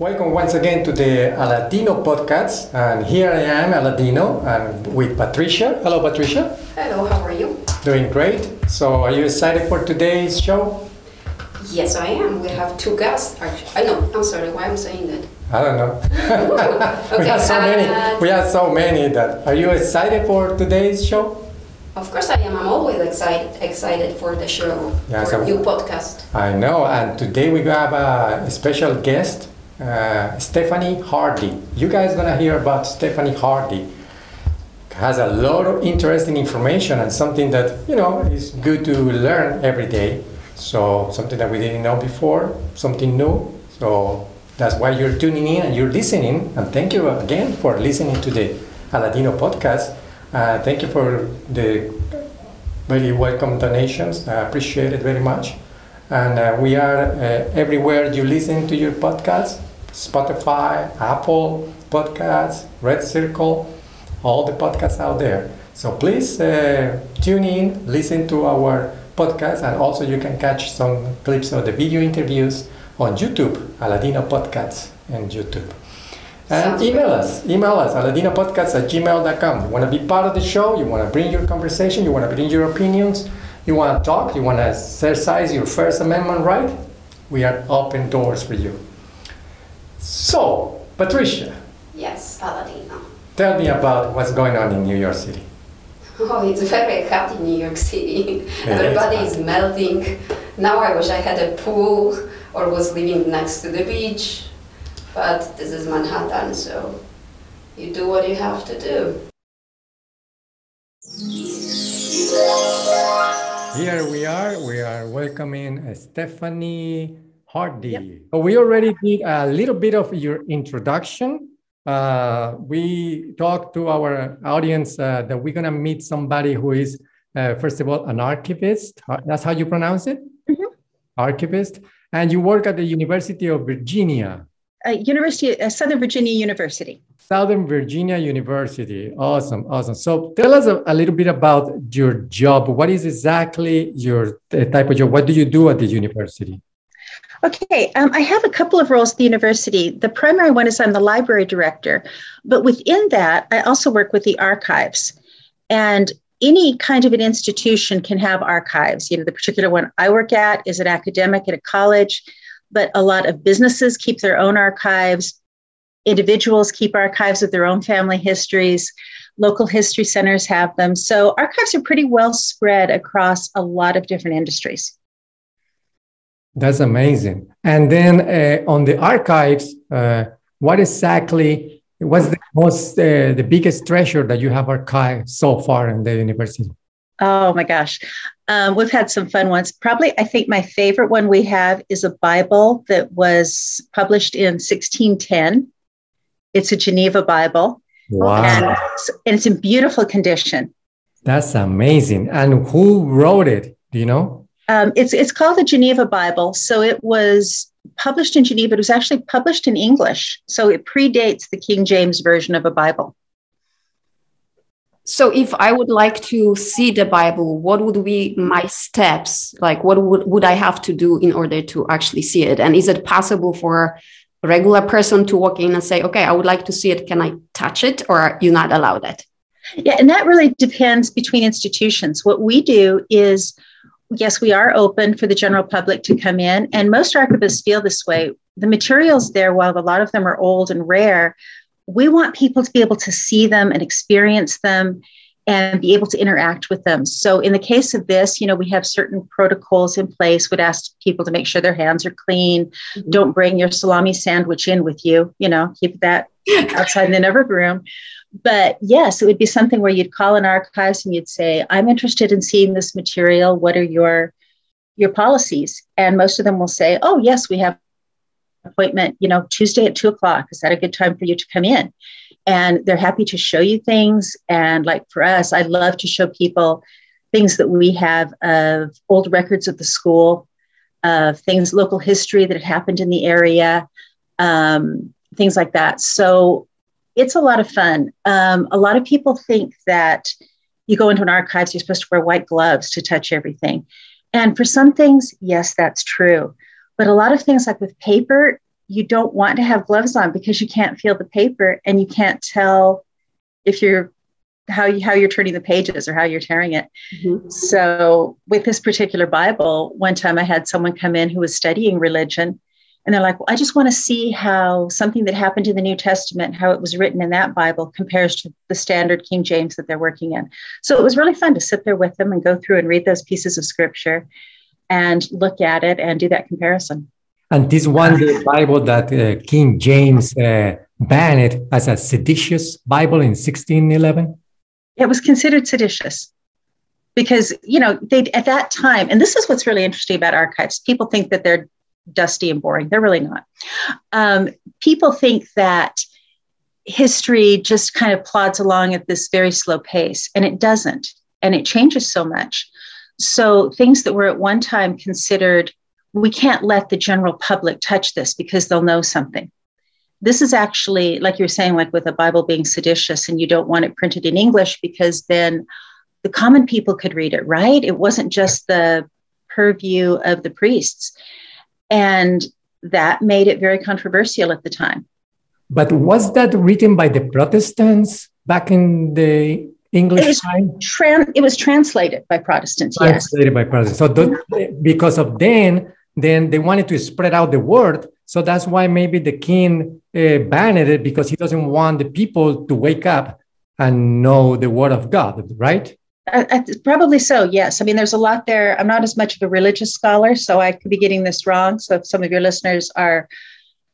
Welcome once again to the Aladino podcast. And here I am, Aladino, and with Patricia. Hello, Patricia. Hello, how are you? Doing great. So, are you excited for today's show? Yes, I am. We have two guests. Actually, I know. I'm sorry. Why I'm saying that? I don't know. we Okay, have so uh, many. We have so many that. Are you excited for today's show? Of course, I am. I'm always excited excited for the show, Yeah, for so- a new podcast. I know. And today we have a special guest, uh, Stephanie Hardy. You guys gonna hear about Stephanie Hardy. Has a lot of interesting information and something that you know is good to learn every day. So something that we didn't know before, something new. So that's why you're tuning in and you're listening. And thank you again for listening to the Aladino podcast. Uh, thank you for the very welcome donations. I appreciate it very much. And uh, we are uh, everywhere you listen to your podcasts Spotify, Apple Podcasts, Red Circle, all the podcasts out there. So please uh, tune in, listen to our podcast, and also you can catch some clips of the video interviews on YouTube, Aladino Podcasts and YouTube. And email us. Email us, aladinopodcasts at gmail.com. You want to be part of the show, you want to bring your conversation, you want to bring your opinions, you want to talk, you want to exercise your First Amendment right, we are open doors for you. So, Patricia, Yes, Aladino. tell me about what's going on in New York City. Oh, it's very hot in New York City. Everybody is melting. Now I wish I had a pool or was living next to the beach. But this is Manhattan, so you do what you have to do. Here we are. We are welcoming uh, Stephanie Hardy. So we already did a little bit of your introduction. Uh, we talked to our audience uh, that we're gonna meet somebody who is, uh, first of all, an archivist. That's how you pronounce it, Mhm. archivist. And you work at the University of Virginia, uh, University, uh, Southern Virginia University. Southern Virginia University. Awesome, awesome. So tell us a, a little bit about your job. What is exactly your type of job? What do you do at the university? Okay, um, I have a couple of roles at the university. The primary one is I'm the library director, but within that, I also work with the archives. And any kind of an institution can have archives. You know, the particular one I work at is an academic at a college, but a lot of businesses keep their own archives. Individuals keep archives of their own family histories. Local history centers have them. So archives are pretty well spread across a lot of different industries. That's amazing. And then uh, on the archives, uh, what exactly what's the most uh, the biggest treasure that you have archived so far in the university? Oh my gosh. Um, we've had some fun ones. Probably, I think my favorite one we have is a Bible that was published in 1610. It's a Geneva Bible, Wow, and, it's- and it's in beautiful condition. that's amazing. And who wrote it? Do you know? Um, it's, it's called the Geneva Bible. So it was published in Geneva. It was actually published in English. So it predates the King James Version of a Bible. So if I would like to see the Bible, what would be my steps? Like what would, would I have to do in order to actually see it? And is it possible for a regular person to walk in and say, okay, I would like to see it. Can I touch it? Or are you not allowed that? Yeah, and that really depends between institutions. What we do is, yes, we are open for the general public to come in, and most archivists feel this way. The materials there, while a lot of them are old and rare, we want people to be able to see them and experience them and be able to interact with them. So, in the case of this, you know, we have certain protocols in place, would ask people to make sure their hands are clean. Mhm. Don't bring your salami sandwich in with you, you know, keep that outside in another room. But yes, it would be something where you'd call an archives and you'd say, I'm interested in seeing this material. What are your your policies? And most of them will say, Oh, yes, we have appointment, you know, Tuesday at two o'clock. Is that a good time for you to come in? And they're happy to show you things. And like for us, I love to show people things that we have of old records of the school, of things, local history that had happened in the area, um, things like that. So it's a lot of fun. Um, a lot of people think that you go into an archives, you're supposed to wear white gloves to touch everything. And for some things, yes, that's true. But a lot of things, like with paper, you don't want to have gloves on because you can't feel the paper and you can't tell if you're how you how you're turning the pages or how you're tearing it. Mm-hmm. So with this particular Bible, one time I had someone come in who was studying religion and they're like, well, I just want to see how something that happened in the New Testament, how it was written in that Bible compares to the standard King James that they're working in. So it was really fun to sit there with them and go through and read those pieces of scripture and look at it and do that comparison. And this one the Bible that uh, King James uh, banned as a seditious Bible in 1611? It was considered seditious because, you know, they at that time, and this is what's really interesting about archives. People think that they're dusty and boring. They're really not. Um, people think that history just kind of plods along at this very slow pace, and it doesn't. And it changes so much. So, things that were at one time considered, we can't let the general public touch this because they'll know something. This is actually, like you're saying, like with a Bible being seditious, and you don't want it printed in English because then the common people could read it, right? It wasn't just the purview of the priests. And that made it very controversial at the time. But was that written by the Protestants back in the English it was? Tran- it was translated by Protestants. Translated yes. by Protestants. So the, because of then, then they wanted to spread out the word. So that's why maybe the king uh, banned it because he doesn't want the people to wake up and know the word of God, right? Uh, probably so, yes. I mean, there's a lot there. I'm not as much of a religious scholar, so I could be getting this wrong. So if some of your listeners are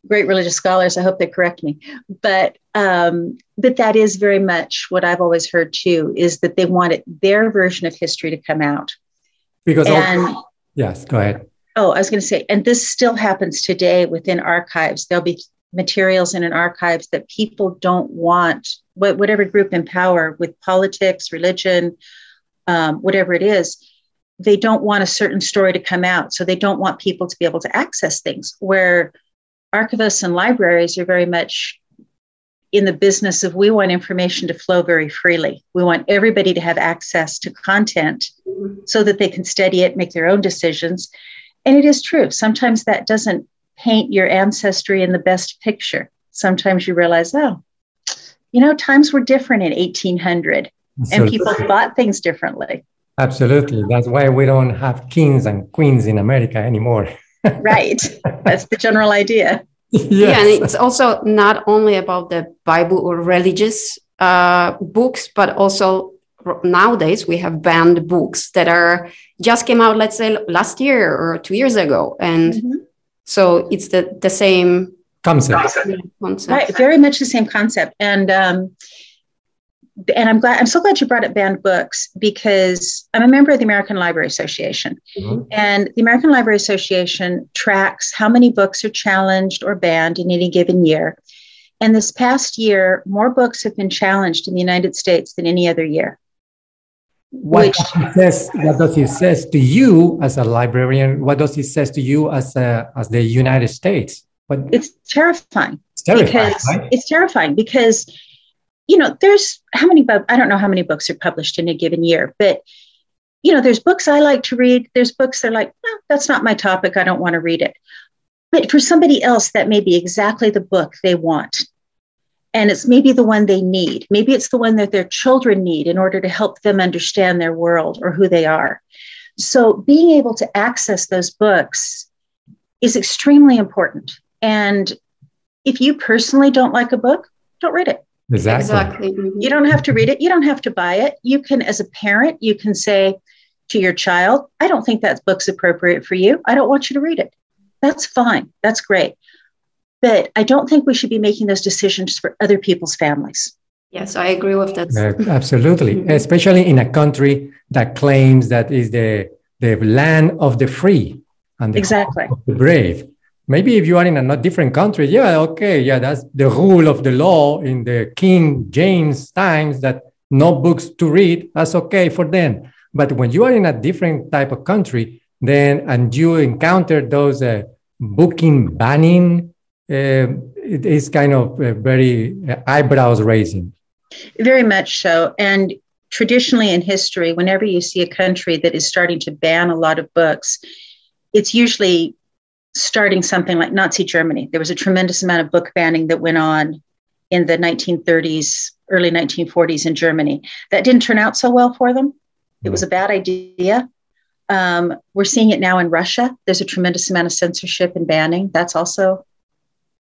great religious scholars, I hope they correct me. But um, but that is very much what I've always heard too, is that they wanted their version of history to come out. Because and, yes, go ahead. Oh, I was going to say, and this still happens today within archives. There'll be materials in an archives that people don't want, whatever group in power with politics, religion, um, whatever it is, they don't want a certain story to come out. So they don't want people to be able to access things. Where archivists and libraries are very much in the business of we want information to flow very freely. We want everybody to have access to content so that they can study it, make their own decisions. And it is true. Sometimes that doesn't paint your ancestry in the best picture. Sometimes you realize, oh, you know, times were different in 1800 and people thought things differently. Absolutely. That's why we don't have kings and queens in America anymore. right. That's the general idea. Yes. Yeah, and it's also not only about the Bible or religious uh, books, but also nowadays we have banned books that are just came out, let's say last year or two years ago, and mm-hmm. so it's the the same concept. concept. Right, very much the same concept, and um, and I'm glad I'm so glad you brought up banned books because I'm a member of the American Library Association. Mm-hmm. And the American Library Association tracks how many books are challenged or banned in any given year. And this past year, more books have been challenged in the United States than any other year. What, which, does, says, what does it says to you as a librarian? What does it says to you as a, as the United States? but it's terrifying. It's terrifying. Right? It's terrifying because you know, there's how many books, I don't know how many books are published in a given year, but, you know, there's books I like to read. There's books that are like, no, that's not my topic. I don't want to read it. But for somebody else, that may be exactly the book they want. And it's maybe the one they need. Maybe it's the one that their children need in order to help them understand their world or who they are. So being able to access those books is extremely important. And if you personally don't like a book, don't read it. Exactly. Exactly. You don't have to read it. You don't have to buy it. You can, as a parent, you can say to your child, I don't think that book's appropriate for you. I don't want you to read it. That's fine. That's great. But I don't think we should be making those decisions for other people's families. Yes, I agree with that. Uh, absolutely. Mm-hmm. Especially in a country that claims that is the, the land of the free and the, exactly. the brave maybe if you are in a different country yeah okay yeah that's the rule of the law in the king james times that no books to read that's okay for them but when you are in a different type of country then and you encounter those uh, booking banning it is kind of uh, very uh, eyebrows raising very much so and traditionally in history whenever you see a country that is starting to ban a lot of books it's usually starting something like Nazi Germany. There was a tremendous amount of book banning that went on in the 1930s, early 1940s in Germany. That didn't turn out so well for them. It was a bad idea. Um, we're seeing it now in Russia. There's a tremendous amount of censorship and banning. That's also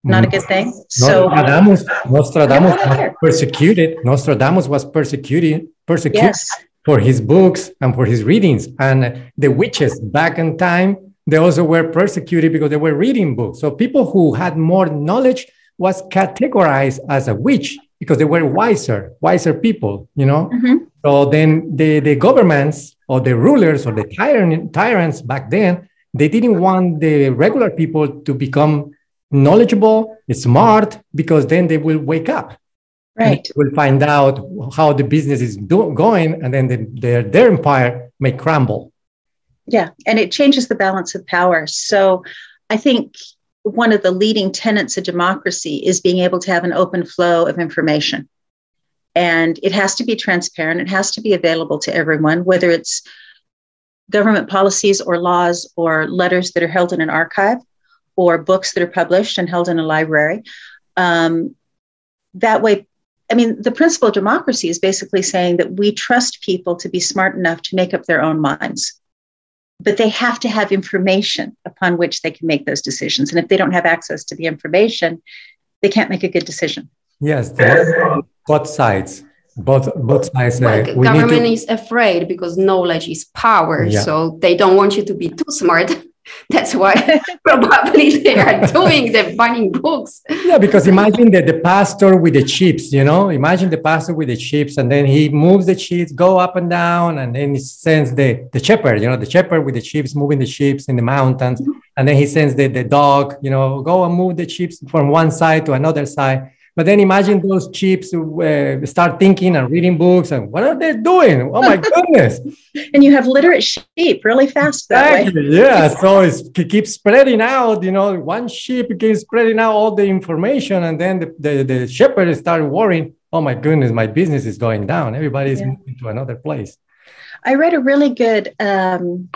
not a good thing. So Nostradamus, Nostradamus was persecuted. Nostradamus was persecuted, persecuted yes. for his books and for his readings. And the witches back in time they also were persecuted because they were reading books. So people who had more knowledge was categorized as a witch because they were wiser, wiser people, you know. Mm-hmm. So then the, the governments or the rulers or the tyrant, tyrants back then, they didn't want the regular people to become knowledgeable, it's smart, because then they will wake up. Right. Will find out how the business is do- going, and then the, their, their empire may crumble. Yeah, and it changes the balance of power. So I think one of the leading tenets of democracy is being able to have an open flow of information. And it has to be transparent, it has to be available to everyone, whether it's government policies or laws or letters that are held in an archive or books that are published and held in a library. Um, that way, I mean, the principle of democracy is basically saying that we trust people to be smart enough to make up their own minds but they have to have information upon which they can make those decisions. And if they don't have access to the information, they can't make a good decision. Yes, both sides. Both both sides. Uh, government to... is afraid because knowledge is power, yeah. so they don't want you to be too smart. That's why probably they are doing the banning books. Yeah, because imagine the, the pastor with the chips, you know, imagine the pastor with the chips, and then he moves the chips, go up and down, and then he sends the, the shepherd, you know, the shepherd with the chips, moving the chips in the mountains. Mm-hmm. And then he sends the, the dog, you know, go and move the chips from one side to another side. But then imagine those chips uh, start thinking and reading books and what are they doing? Oh my goodness. and you have literate sheep really fast that exactly. way. yeah. So it keeps spreading out, you know, one sheep keeps spreading out all the information. And then the, the, the shepherd started worrying, oh my goodness, my business is going down. Everybody's yeah. moving to another place. I read a really good um,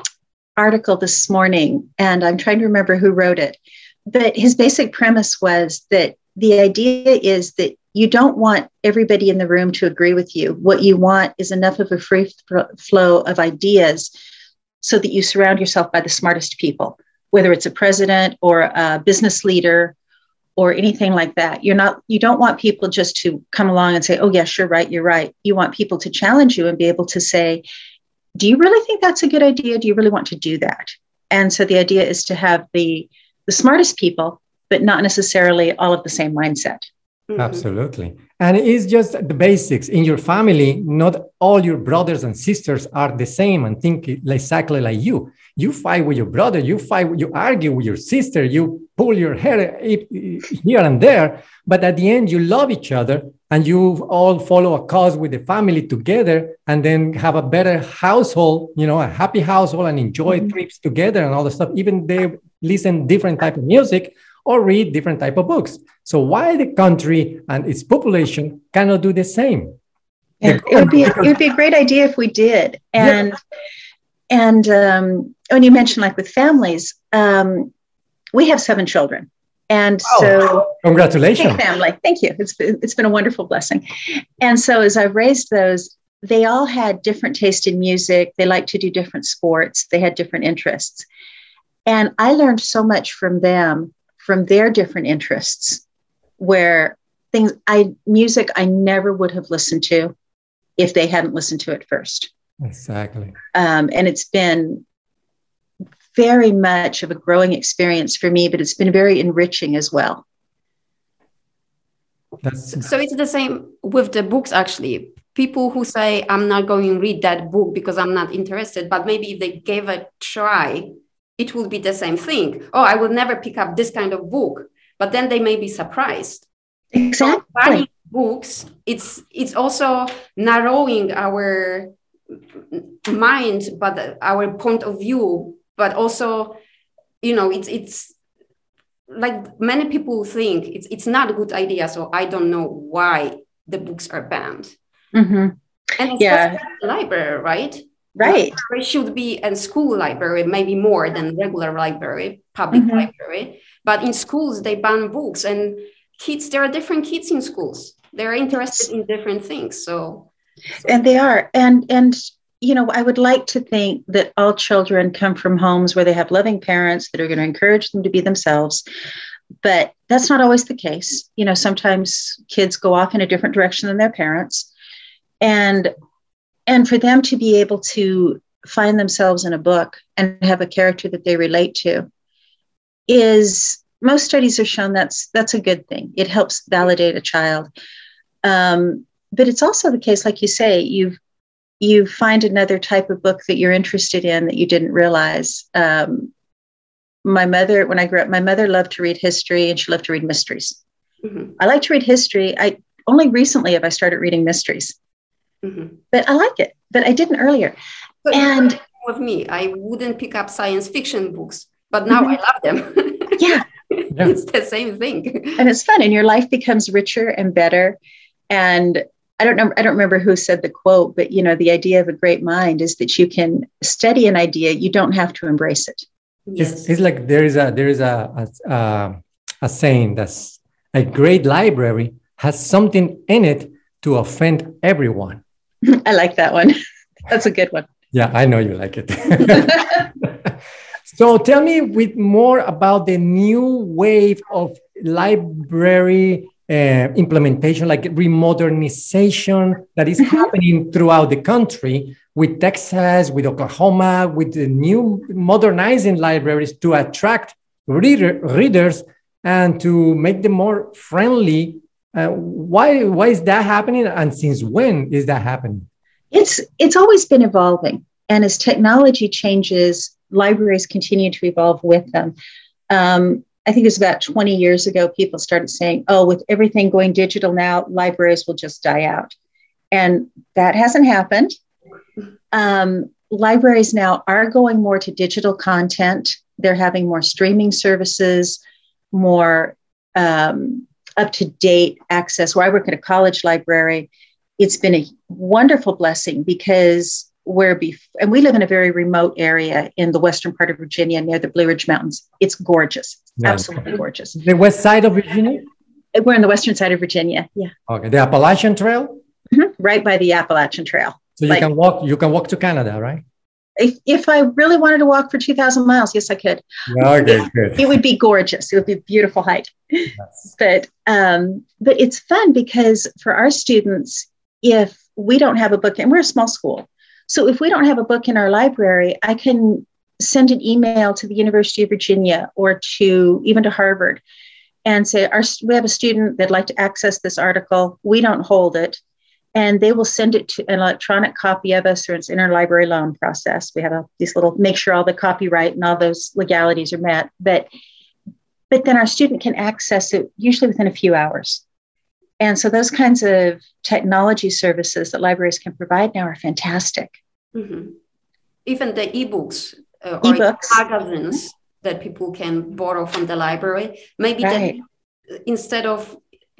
article this morning, and I'm trying to remember who wrote it. But his basic premise was that the idea is that you don't want everybody in the room to agree with you. What you want is enough of a free flow of ideas so that you surround yourself by the smartest people, whether it's a president or a business leader or anything like that. You're not you don't want people just to come along and say, "Oh yes, you're right, you're right." You want people to challenge you and be able to say, "Do you really think that's a good idea? Do you really want to do that?" And so the idea is to have the the smartest people but not necessarily all of the same mindset. Mm-hmm. Absolutely. And it's just the basics. In your family, not all your brothers and sisters are the same and think exactly like you. You fight with your brother, you fight, you argue with your sister, you pull your hair here and there. But at the end, you love each other and you all follow a cause with the family together and then have a better household, you know, a happy household and enjoy mm-hmm. trips together and all the stuff. Even they listen different type of music or read different type of books. So why the country and its population cannot do the same? Yeah, it would be it would be a great idea if we did. And yeah. and um, when you mentioned like with families, um, we have seven children. And oh, so, congratulations, family. Thank you. It's been, it's been a wonderful blessing. And so, as I raised those, they all had different taste in music. They liked to do different sports. They had different interests. And I learned so much from them from their different interests where things I music I never would have listened to if they hadn't listened to it first. Exactly. Um, and it's been very much of a growing experience for me, but it's been very enriching as well. That's... So it's the same with the books, actually. People who say, I'm not going to read that book because I'm not interested, but maybe if they gave a try, it will be the same thing. Oh, I will never pick up this kind of book, but then they may be surprised. Exactly. books, it's it's also narrowing our mind, but our point of view, but also, you know, it's it's like many people think it's it's not a good idea. So I don't know why the books are banned. Mm-hmm. And yeah, the library, right? Right. It should be a school library, maybe more than regular library, public Mhm. library. But in schools, they ban books, and kids. There are different kids in schools. They're interested in different things. So, and they are and and you know i would like to think that all children come from homes where they have loving parents that are going to encourage them to be themselves but that's not always the case you know sometimes kids go off in a different direction than their parents and and for them to be able to find themselves in a book and have a character that they relate to is most studies have shown that's that's a good thing. It helps validate a child. Um, but it's also the case like you say you you find another type of book that you're interested in that you didn't realize. Um, my mother when i grew up my mother loved to read history and she loved to read mysteries. Mhm, i like to read history. I only recently have i started reading mysteries mhm. but i like it but i didn't earlier So And- you're with me, I wouldn't pick up science fiction books, but now I love them. yeah Yeah. it's the same thing. and it's fun and your life becomes richer and better and i don't know i don't remember who said the quote but you know the idea of a great mind is that you can study an idea you don't have to embrace it It's, it's like there is a there is a a, uh, a saying that's a great library has something in it to offend everyone. i like that one that's a good one Yeah, I know you like it. so tell me with more about the new wave of library uh, implementation, like remodernization that is happening throughout the country with Texas, with Oklahoma, with the new modernizing libraries to attract reader, readers and to make them more friendly. Uh, why, why is that happening? And since when is that happening? it's it's always been evolving. And as technology changes libraries continue to evolve with them. Um, i think it was about 20 years ago people started saying oh with everything going digital now libraries will just die out. And that hasn't happened. Um, libraries now are going more to digital content. They're having more streaming services more um, up to date access where i work at a college library it's been a wonderful blessing because we're bef- and we live in a very remote area in the western part of Virginia near the Blue Ridge Mountains. It's gorgeous, Yeah. absolutely gorgeous. The west side of Virginia? We're on the western side of Virginia, yeah, Okay, the Appalachian Trail. Mhm. right by the Appalachian Trail. So you Like- can walk. You can walk to Canada, right? If, if I really wanted to walk for 2,000 miles, yes, I could. Okay, good. It would be gorgeous. It would be a beautiful hike. But um, but it's fun because for our students, if we don't have a book, and we're a small school, so if we don't have a book in our library, I can send an email to the University of Virginia or to even to Harvard and say, our, we have a student that'd like to access this article. We don't hold it. And they will send it to an electronic copy of us or it's interlibrary loan process. We have a, these little, make sure all the copyright and all those legalities are met. But, but then our student can access it usually within a few hours. And so those kinds of technology services that libraries can provide now are fantastic. Mhm. Even the ebooks uh, or Ebooks. magazines that people can borrow from the library. Maybe Right. that instead of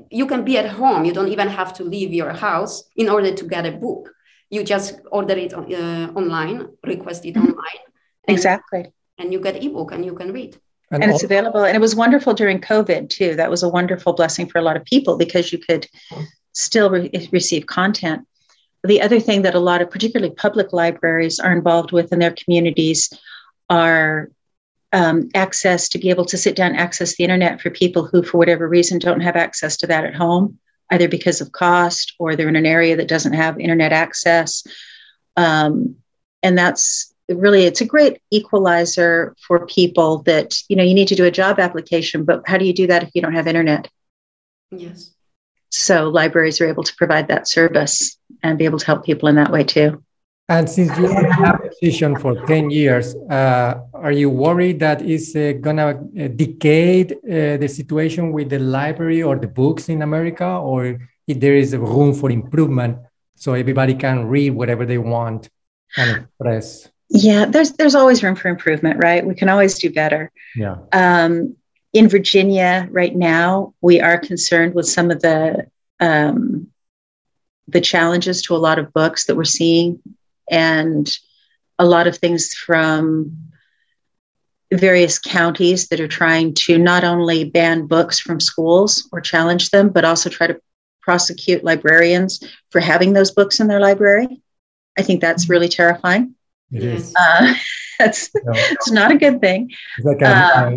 you can be at home, you don't even have to leave your house in order to get a book. You just order it uh, online, request it Mhm. online, and, Exactly. and you get ebook and you can read. And it's available. And it was wonderful during COVID too. That was a wonderful blessing for a lot of people because you could still re- receive content. The other thing that a lot of, particularly public libraries, are involved with in their communities are um, access to be able to sit down access the internet for people who, for whatever reason, don't have access to that at home, either because of cost or they're in an area that doesn't have internet access. Um, and that's really it's a great equalizer for people that you know you need to do a job application but how do you do that if you don't have internet Yes. so libraries are able to provide that service and be able to help people in that way too And since you have a position for 10 years, uh, are you worried that it's uh, going to uh, decade uh, the situation with the library or the books in America, or if there is room for improvement so everybody can read whatever they want and express? yeah there's there's always room for improvement right we can always do better Yeah. um, in virginia right now we are concerned with some of the um, the challenges to a lot of books that we're seeing and a lot of things from various counties that are trying to not only ban books from schools or challenge them, but also try to prosecute librarians for having those books in their library. I think that's really terrifying. It is. Uh, that's it's not a good thing. It's like a, Uh,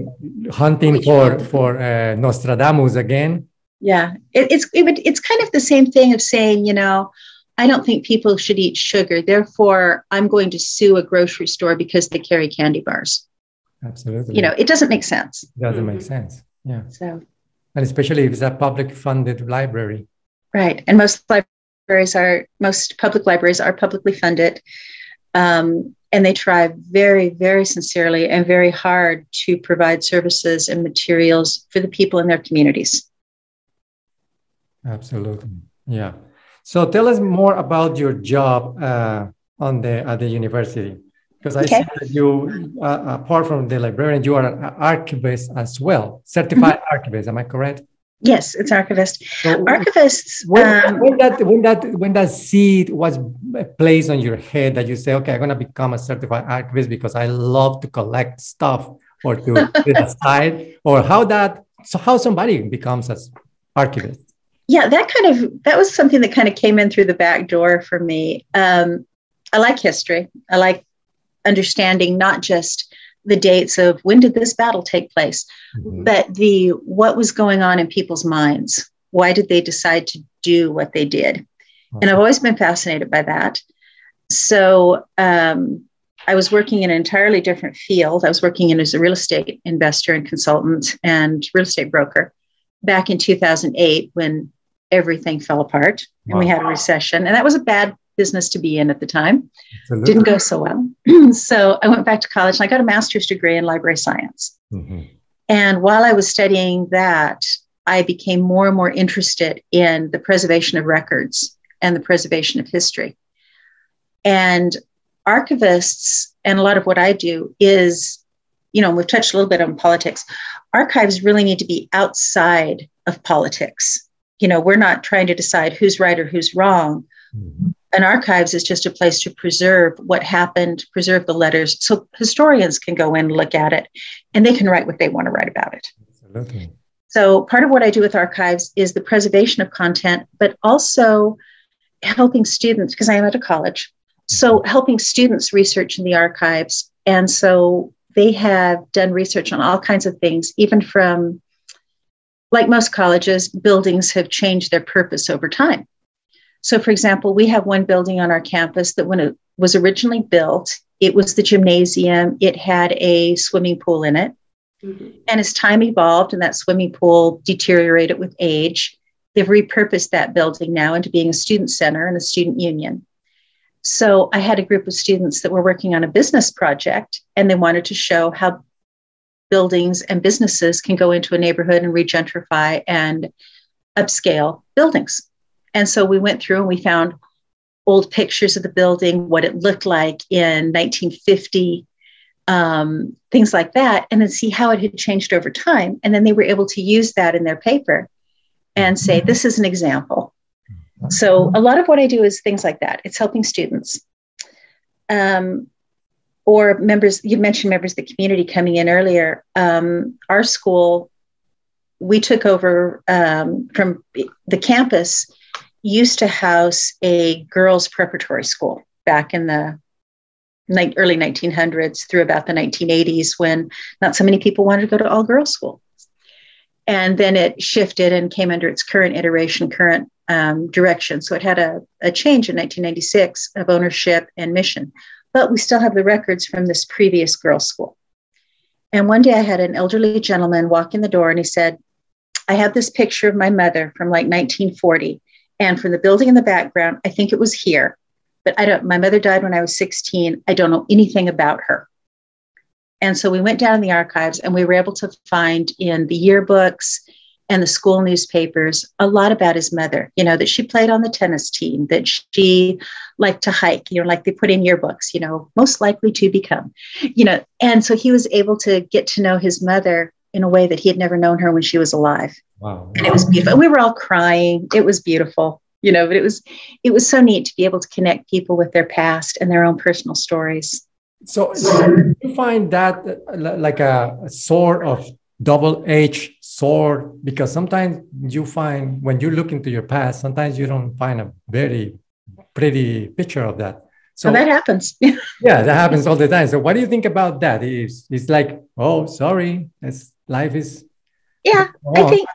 a hunting for for uh, Nostradamus again. Yeah, it, it's it would, it's kind of the same thing of saying, you know, I don't think people should eat sugar. Therefore, I'm going to sue a grocery store because they carry candy bars. Absolutely. You know, it doesn't make sense. it doesn't make Mhm. sense. Yeah, So and especially if it's a public funded library. right, and most libraries are most public libraries are publicly funded, um, and they try very, very sincerely and very hard to provide services and materials for the people in their communities. Absolutely. Yeah. So tell us more about your job uh, on the at the university, because I Okay. see that you, uh, apart from the librarian, you are an archivist as well, certified Mm-hmm. archivist. Am I correct? Yes, it's archivist. So Archivists. when, um, when that when that when that seed was placed on your head that you say, okay, I'm gonna become a certified archivist because I love to collect stuff or to put aside, or how that so how somebody becomes an archivist. Yeah that kind of that was something that kind of came in through the back door for me. Um, i like history. I like understanding not just the dates of when did this battle take place Mhm. but the what was going on in people's minds. Why did they decide to do what they did? And i've always been fascinated by that. So um, i was working in an entirely different field. I was working in as a real estate investor and consultant and real estate broker back in 2008 when everything fell apart and we had a recession and that was a bad business to be in at the time Absolutely. didn't go so well so i went back to college and i got a master's degree in library science Mhm. and while I was studying that, I became more and more interested in the preservation of records and the preservation of history. And archivists, and a lot of what I do is, you know, we've touched a little bit on politics. Archives really need to be outside of politics. You know, we're not trying to decide who's right or who's wrong. Mhm. An archives is just a place to preserve what happened, preserve the letters, so historians can go in and look at it and they can write what they want to write about it. Absolutely. So, part of what I do with archives is the preservation of content, but also helping students, because I am at a college, so helping students research in the archives. And so they have done research on all kinds of things, even from, like most colleges, buildings have changed their purpose over time. So, for example, we have one building on our campus that when it was originally built, it was the gymnasium, it had a swimming pool in it. Mhm. And as time evolved and that swimming pool deteriorated with age, they've repurposed that building now into being a student center and a student union. So I had a group of students that were working on a business project and they wanted to show how buildings and businesses can go into a neighborhood and regentrify and upscale buildings. And so we went through and we found old pictures of the building, what it looked like in 1950, um, things like that, and then see how it had changed over time. And then they were able to use that in their paper and say, this is an example. So a lot of what I do is things like that. It's helping students. Um, or members, you mentioned members of the community coming in earlier. Um, our school, we took over um, from the campus, used to house a girls' preparatory school back in the early 1900s through about the 1980s when not so many people wanted to go to all girls school. And then it shifted and came under its current iteration, current um, direction. So it had a, a change in 1996 of ownership and mission. But we still have the records from this previous girls' school. And one day I had an elderly gentleman walk in the door and he said, I have this picture of my mother from like 1940. And from the building in the background, I think it was here. But I don't, my mother died when I was 16. I don't know anything about her. And so we went down in the archives and we were able to find in the yearbooks and the school newspapers a lot about his mother, you know, that she played on the tennis team, that she liked to hike, you know, like they put in yearbooks, you know, most likely to become, you know. And so he was able to get to know his mother in a way that he had never known her when she was alive. Wow. And it was beautiful. And we were all crying. It was beautiful, you know, but it was it was so neat to be able to connect people with their past and their own personal stories. So, you find that uh, like a, a sort of double-edged sword because sometimes you find when you look into your past, sometimes you don't find a very pretty picture of that. So that happens. yeah, that happens all the time. So what do you think about that? Is It's, it's like, oh, sorry, it's, life is. Yeah, I oh. think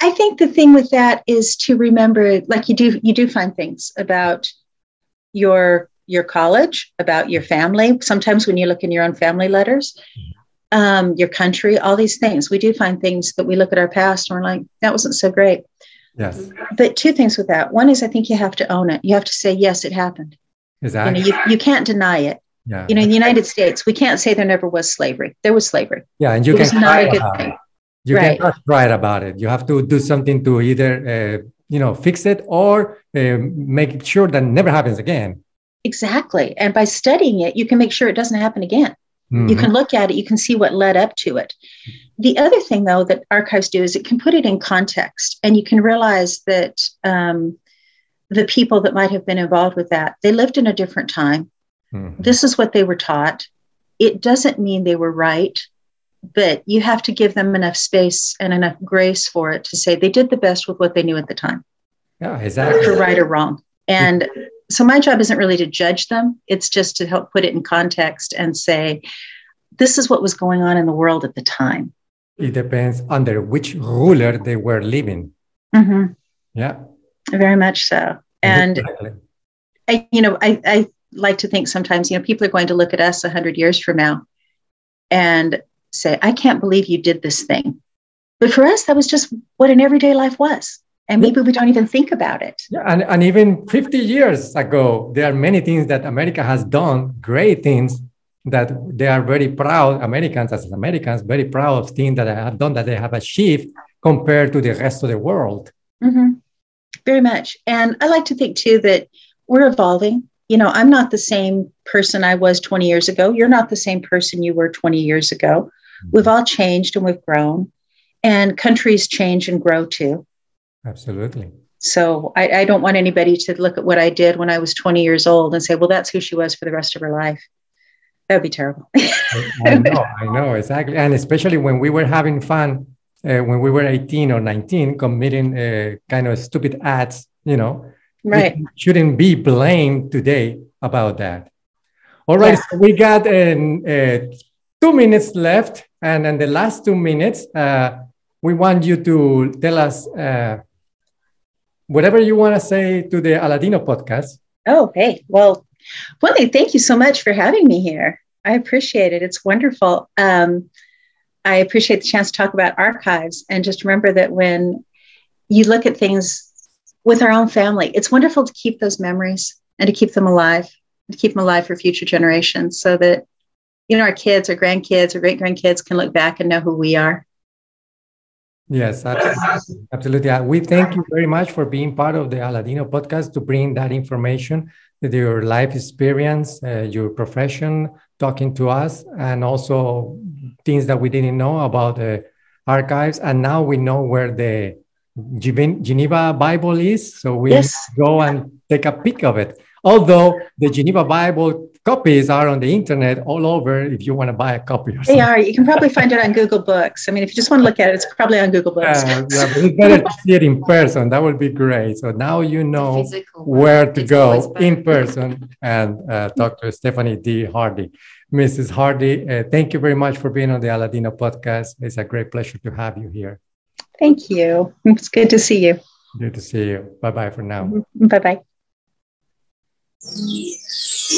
I think the thing with that is to remember, like you do, you do find things about your your college, about your family. Sometimes when you look in your own family letters, um, your country, all these things, we do find things that we look at our past and we're like, that wasn't so great. Yes. But two things with that. One is I think you have to own it. You have to say, yes, it happened. Exactly. You, know, you, you can't deny it. Yeah. You know, in the United States, we can't say there never was slavery. There was slavery. Yeah, and you it can not a good thing. It. You right. cannot write about it. You have to do something to either uh, you know fix it or uh, make sure that never happens again. Exactly, and by studying it, you can make sure it doesn't happen again. Mm-hmm. You can look at it. You can see what led up to it. The other thing, though, that archives do is it can put it in context, and you can realize that um, the people that might have been involved with that they lived in a different time mm-hmm. this is what they were taught it doesn't mean they were right but you have to give them enough space and enough grace for it to say they did the best with what they knew at the time yeah exactly for right or wrong and so my job isn't really to judge them it's just to help put it in context and say this is what was going on in the world at the time it depends under which ruler they were living mm-hmm. yeah very much so. And I, you know, I, I like to think sometimes, you know, people are going to look at us a hundred years from now and say, I can't believe you did this thing. But for us, that was just what an everyday life was. And maybe we don't even think about it. Yeah, and, and even 50 years ago, there are many things that America has done, great things that they are very proud, Americans as Americans, very proud of things that they have done, that they have achieved compared to the rest of the world. Mm-hmm very much. And I like to think too that we're evolving. You know, I'm not the same person I was 20 years ago. You're not the same person you were 20 years ago. We've all changed and we've grown, and countries change and grow too. Absolutely. So I, I, don't want anybody to look at what I did when I was 20 years old and say, well, that's who she was for the rest of her life. That would be terrible. I know, I know, exactly. And especially when we were having fun uh, when we were 18 or 19 committing uh, kind of stupid acts, you know, right. shouldn't be blamed today about that. All right, yeah. so we got uh, two minutes left. And in the last two minutes, uh, we want you to tell us uh, whatever you want to say to the Aladino podcast. Oh, hey. Well, Willie, thank you so much for having me here. I appreciate it. It's wonderful. Um, I appreciate the chance to talk about archives and just remember that when you look at things with our own family, it's wonderful to keep those memories and to keep them alive, to keep them alive for future generations so that, you know, our kids, our grandkids, our great grandkids can look back and know who we are. Yes, absolutely. absolutely. We thank you very much for being part of the Aladino podcast to bring that information, your life experience, uh, your profession, talking to us, and also things that we didn't know about the archives. And now we know where the Geneva Bible is. So we yes. go and take a peek of it. Although the Geneva Bible copies are on the internet all over if you want to buy a copy. they are. You can probably find it on Google Books. I mean, if you just want to look at it, it's probably on Google Books. Uh, yeah, but it's better to see it in person. That would be great. So now you know where to go in person and uh, talk to Stephanie D. Hardy. Mrs. Hardy, uh, thank you very much for being on the Aladino podcast. It's a great pleasure to have you here. Thank you. It's good to see you. Good to see you. Bye bye for now. Bye bye.